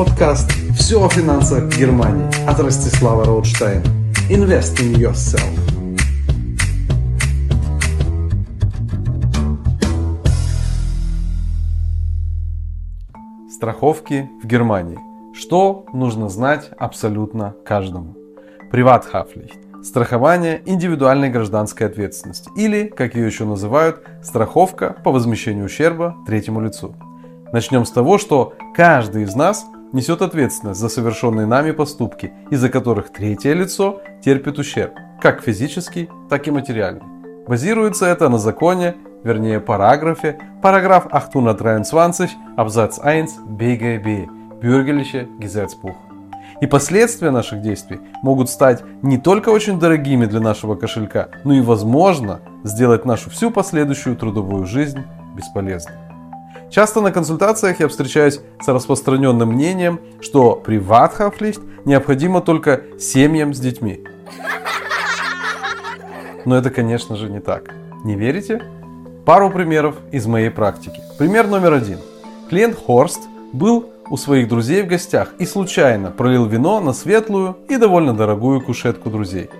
Подкаст «Все о финансах Германии» от Ростислава Роудштейна. Invest in yourself. Страховки в Германии. Что нужно знать абсолютно каждому? Приватхафлихт страхование индивидуальной гражданской ответственности или, как ее еще называют, страховка по возмещению ущерба третьему лицу. Начнем с того, что каждый из нас несет ответственность за совершенные нами поступки, из-за которых третье лицо терпит ущерб, как физический, так и материальный. Базируется это на законе, вернее параграфе, параграф 823, абзац 1 БГБ, Bürgerliche Gesetzbuch. И последствия наших действий могут стать не только очень дорогими для нашего кошелька, но и, возможно, сделать нашу всю последующую трудовую жизнь бесполезной. Часто на консультациях я встречаюсь с распространенным мнением, что приватхафлихт необходимо только семьям с детьми. Но это, конечно же, не так. Не верите? Пару примеров из моей практики. Пример номер один. Клиент Хорст был у своих друзей в гостях и случайно пролил вино на светлую и довольно дорогую кушетку друзей.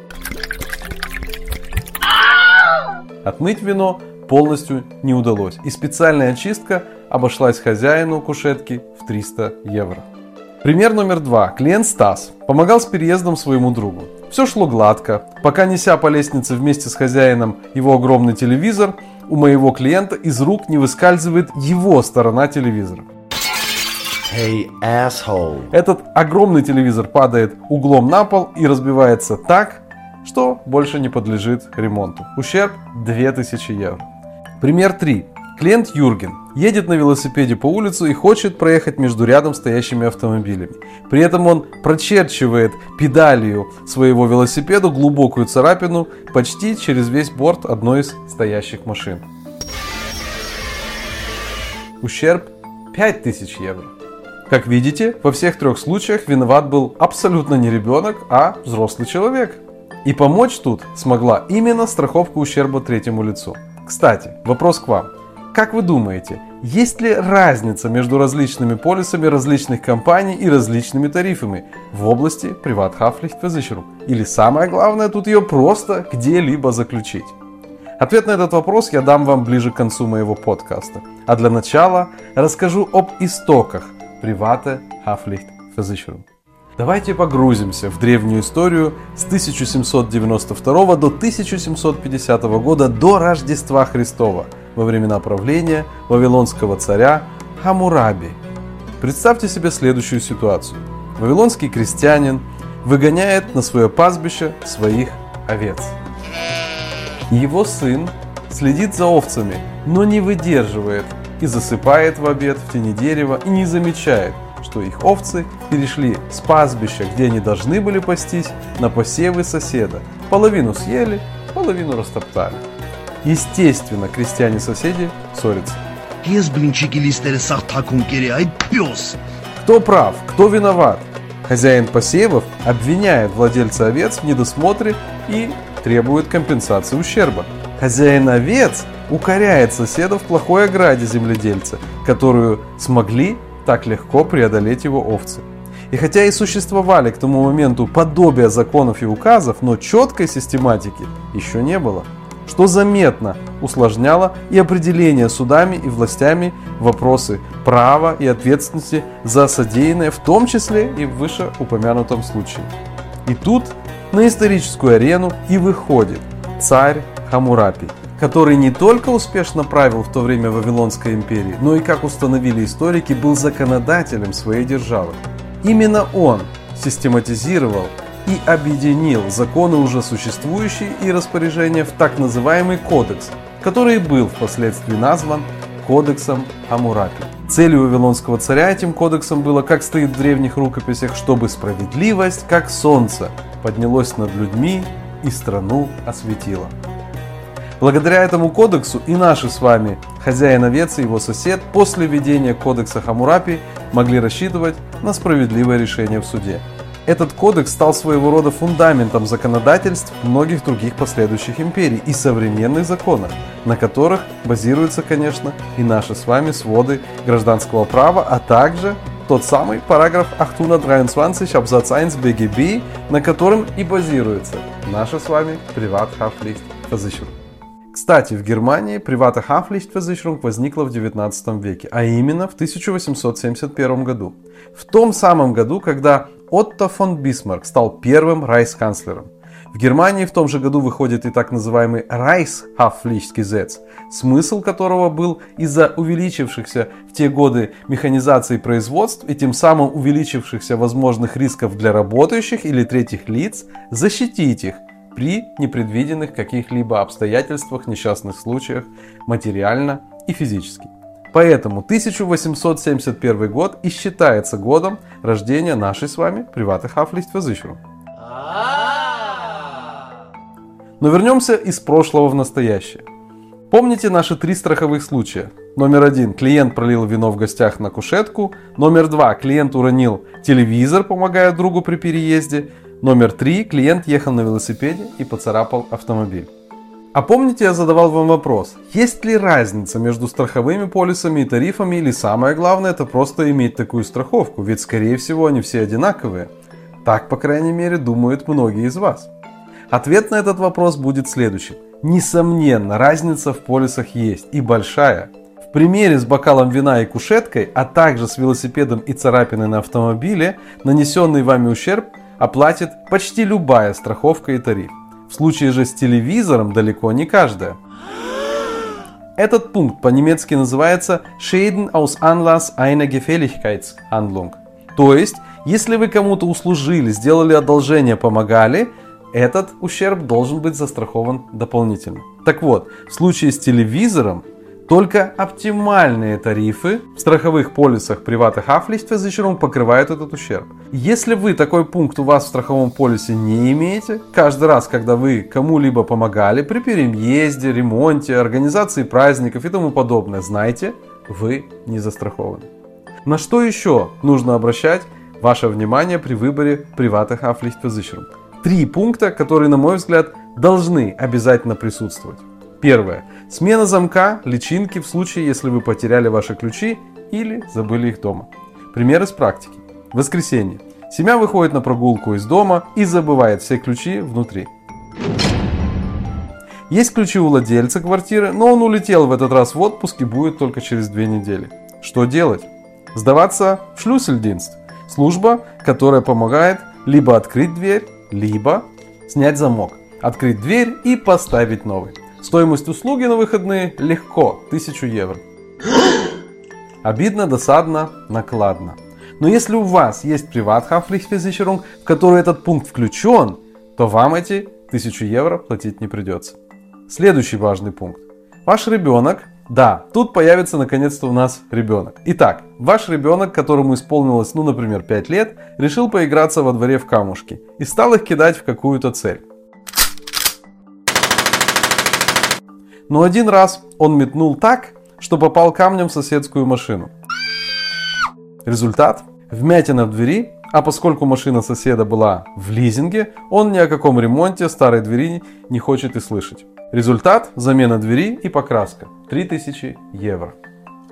Отмыть вино полностью не удалось, и специальная очистка обошлась хозяину кушетки в 300 евро. Пример номер два. Клиент Стас помогал с переездом своему другу. Все шло гладко, пока неся по лестнице вместе с хозяином его огромный телевизор, у моего клиента из рук не выскальзывает его сторона телевизора. Hey, asshole. Этот огромный телевизор падает углом на пол и разбивается так, что больше не подлежит ремонту. Ущерб 2000 евро. Пример 3. Клиент Юрген едет на велосипеде по улице и хочет проехать между рядом стоящими автомобилями. При этом он прочерчивает педалью своего велосипеда глубокую царапину почти через весь борт одной из стоящих машин. Ущерб 5000 евро. Как видите, во всех трех случаях виноват был абсолютно не ребенок, а взрослый человек. И помочь тут смогла именно страховка ущерба третьему лицу. Кстати, вопрос к вам. Как вы думаете, есть ли разница между различными полисами различных компаний и различными тарифами в области Privathaftpflichtversicherung? Или самое главное, тут ее просто где-либо заключить? Ответ на этот вопрос я дам вам ближе к концу моего подкаста. А для начала расскажу об истоках Private Haftpflichtversicherung. Давайте погрузимся в древнюю историю с 1792 до 1750 года до Рождества Христова, во времена правления вавилонского царя Хамураби. Представьте себе следующую ситуацию. Вавилонский крестьянин выгоняет на свое пастбище своих овец. Его сын следит за овцами, но не выдерживает и засыпает в обед в тени дерева и не замечает, что их овцы перешли с пастбища, где они должны были пастись, на посевы соседа. Половину съели, половину растоптали. Естественно, крестьяне-соседи ссорятся. Кто прав, кто виноват? Хозяин посевов обвиняет владельца овец в недосмотре и требует компенсации ущерба. Хозяин овец укоряет соседа в плохой ограде земледельца, которую смогли так легко преодолеть его овцы. И хотя и существовали к тому моменту подобия законов и указов, но четкой систематики еще не было, что заметно усложняло и определение судами и властями вопросы права и ответственности за содеянное, в том числе и в вышеупомянутом случае. И тут на историческую арену и выходит царь Хамурапи – который не только успешно правил в то время Вавилонской империи, но и, как установили историки, был законодателем своей державы. Именно он систематизировал и объединил законы уже существующие и распоряжения в так называемый кодекс, который был впоследствии назван Кодексом Амурапи. Целью Вавилонского царя этим кодексом было, как стоит в древних рукописях, чтобы справедливость, как солнце, поднялось над людьми и страну осветила. Благодаря этому кодексу и наши с вами, хозяин овец и его сосед, после введения кодекса Хамурапи могли рассчитывать на справедливое решение в суде. Этот кодекс стал своего рода фундаментом законодательств многих других последующих империй и современных законов, на которых базируются, конечно, и наши с вами своды гражданского права, а также тот самый параграф 823 абзац 1 БГБ, на котором и базируется наша с вами Privathaftpflichtversicherung. Кстати, в Германии Privathaftpflichtversicherung возникла в 19 веке, а именно в 1871 году. В том самом году, когда Отто фон Бисмарк стал первым райсканцлером. В Германии в том же году выходит и так называемый Reichshaftpflichtgesetz, смысл которого был из-за увеличившихся в те годы механизации производств и тем самым увеличившихся возможных рисков для работающих или третьих лиц защитить их при непредвиденных каких-либо обстоятельствах, несчастных случаях, материально и физически. Поэтому 1871 год и считается годом рождения нашей с вами приватных Haftpflichtversicherung. Но вернемся из прошлого в настоящее. Помните наши три страховых случая? Номер один. Клиент пролил вино в гостях на кушетку. Номер два. Клиент уронил телевизор, помогая другу при переезде. Номер три. Клиент ехал на велосипеде и поцарапал автомобиль. А помните, я задавал вам вопрос, есть ли разница между страховыми полисами и тарифами, или самое главное, это просто иметь такую страховку, ведь скорее всего они все одинаковые. Так, по крайней мере, думают многие из вас. Ответ на этот вопрос будет следующим. Несомненно, разница в полисах есть и большая. В примере с бокалом вина и кушеткой, а также с велосипедом и царапиной на автомобиле, нанесенный вами ущерб оплатит почти любая страховка и тариф. В случае же с телевизором далеко не каждая. Этот пункт по-немецки называется Schäden aus Anlass einer Gefälligkeitshandlung. То есть, если вы кому-то услужили, сделали одолжение, помогали, этот ущерб должен быть застрахован дополнительно. Так вот, в случае с телевизором только оптимальные тарифы в страховых полисах приватных Haftpflichtversicherung покрывают этот ущерб. Если вы такой пункт у вас в страховом полисе не имеете, каждый раз, когда вы кому-либо помогали при переезде, ремонте, организации праздников и тому подобное, знайте, вы не застрахованы. На что еще нужно обращать ваше внимание при выборе приватных Haftpflichtversicherung? Три пункта, которые, на мой взгляд, должны обязательно присутствовать. Первое. Смена замка, личинки в случае, если вы потеряли ваши ключи или забыли их дома. Пример из практики. Воскресенье. Семья выходит на прогулку из дома и забывает все ключи внутри. Есть ключи у владельца квартиры, но он улетел в этот раз в отпуск и будет только через две недели. Что делать? Сдаваться в шлюссельдинст. Служба, которая помогает либо открыть дверь, либо снять замок, открыть дверь и поставить новый. Стоимость услуги на выходные легко 1000 евро. Обидно, досадно, накладно. Но если у вас есть приват-хафлихфизичерунг, в который этот пункт включен, то вам эти 1000 евро платить не придется. Следующий важный пункт. Ваш ребенок, да, тут появится наконец-то у нас ребенок. Итак, ваш ребенок, которому исполнилось, ну, например, 5 лет, решил поиграться во дворе в камушки и стал их кидать в какую-то цель. Но один раз он метнул так, что попал камнем в соседскую машину. Результат? Вмятина в двери, а поскольку машина соседа была в лизинге, он ни о каком ремонте старой двери не хочет и слышать. Результат – замена двери и покраска. 3000 евро.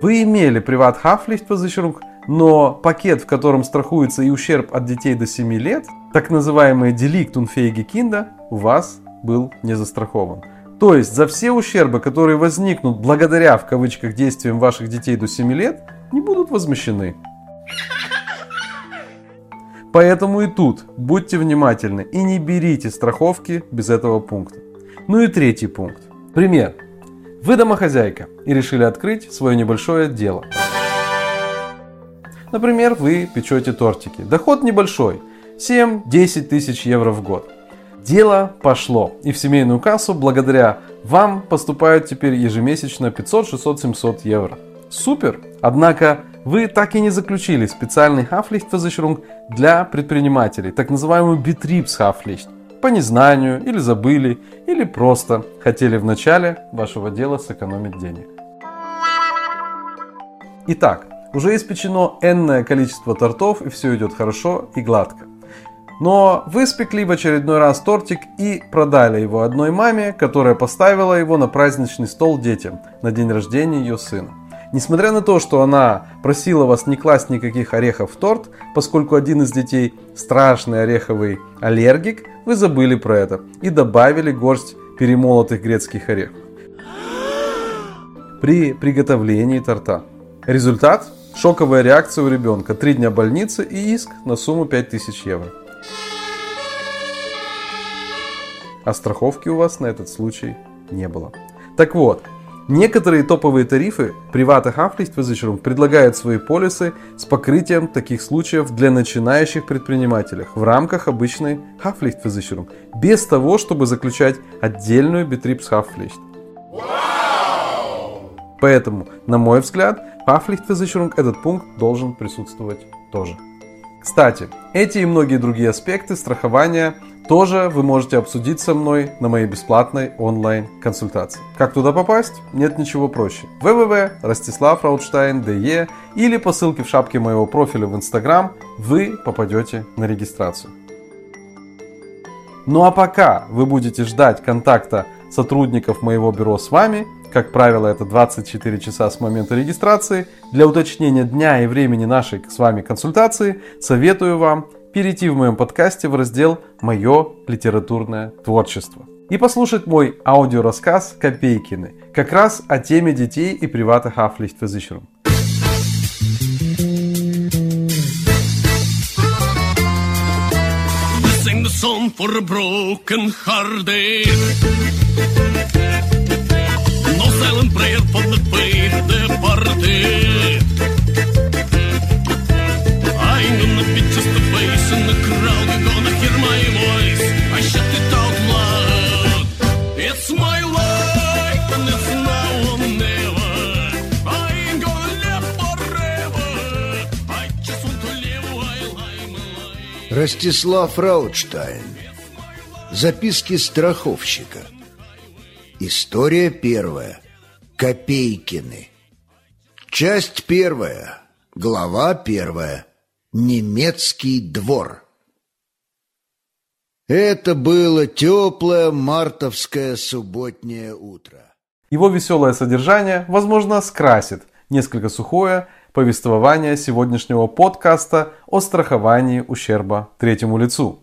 Вы имели приват Haftpflichtversicherung, но пакет, в котором страхуется и ущерб от детей до 7 лет, так называемые Delict unfähige Kinder, у вас был не застрахован. То есть за все ущербы, которые возникнут благодаря в кавычках действиям ваших детей до 7 лет, не будут возмещены. Поэтому и тут будьте внимательны и не берите страховки без этого пункта. Ну и третий пункт. Пример. Вы домохозяйка и решили открыть свое небольшое дело. Например, вы печете тортики. Доход небольшой. 7-10 тысяч евро в год. Дело пошло. И в семейную кассу благодаря вам поступают теперь ежемесячно 500, 600, 700 евро. Супер! Однако вы так и не заключили специальный Haftpflichtversicherung для предпринимателей, так называемую Betriebshaftpflicht. По незнанию, или забыли, или просто хотели в начале вашего дела сэкономить денег. Итак, уже испечено энное количество тортов и все идет хорошо и гладко. Но вы спекли в очередной раз тортик и продали его одной маме, которая поставила его на праздничный стол детям на день рождения ее сына. Несмотря на то, что она просила вас не класть никаких орехов в торт, поскольку один из детей страшный ореховый аллергик, вы забыли про это и добавили горсть перемолотых грецких орехов при приготовлении торта. Результат – шоковая реакция у ребенка, 3 дня больницы и иск на сумму 5000 евро. А страховки у вас на этот случай не было. Так вот, некоторые топовые тарифы Private Haftpflichtversicherung предлагают свои полисы с покрытием таких случаев для начинающих предпринимателей в рамках обычной Haftpflichtversicherung, без того, чтобы заключать отдельную Betriebshaftpflicht. Поэтому, на мой взгляд, Haftpflichtversicherung этот пункт должен присутствовать тоже. Кстати, эти и многие другие аспекты страхования тоже вы можете обсудить со мной на моей бесплатной онлайн-консультации. Как туда попасть? Нет ничего проще. www.rostislavrautstein.de или по ссылке в шапке моего профиля в Instagram вы попадете на регистрацию. Ну а пока вы будете ждать контакта сотрудников моего бюро с вами, как правило, это 24 часа с момента регистрации. Для уточнения дня и времени нашей с вами консультации советую вам перейти в моем подкасте в раздел «Мое литературное творчество» и послушать мой аудиорассказ «Копейкины» как раз о теме детей и привата the song for a broken hearted. Ростислав Раутштайн. Записки страховщика. История первая. Копейкины. Часть первая. Глава первая. Немецкий двор. Это было теплое мартовское субботнее утро. Его веселое содержание, возможно, скрасит несколько сухое повествование сегодняшнего подкаста о страховании ущерба третьему лицу.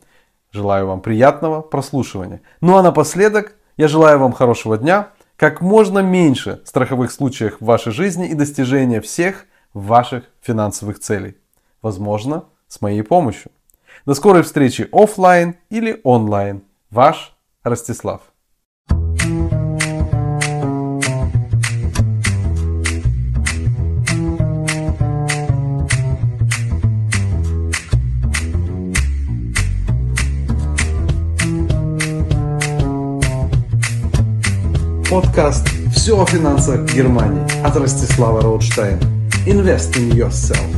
Желаю вам приятного прослушивания. Ну а напоследок я желаю вам хорошего дня, как можно меньше страховых случаев в вашей жизни и достижения всех ваших финансовых целей. Возможно, с моей помощью. До скорой встречи офлайн или онлайн. Ваш Ростислав. Подкаст «Все о финансах Германии» от Ростислава Роудштейна. Invest in yourself.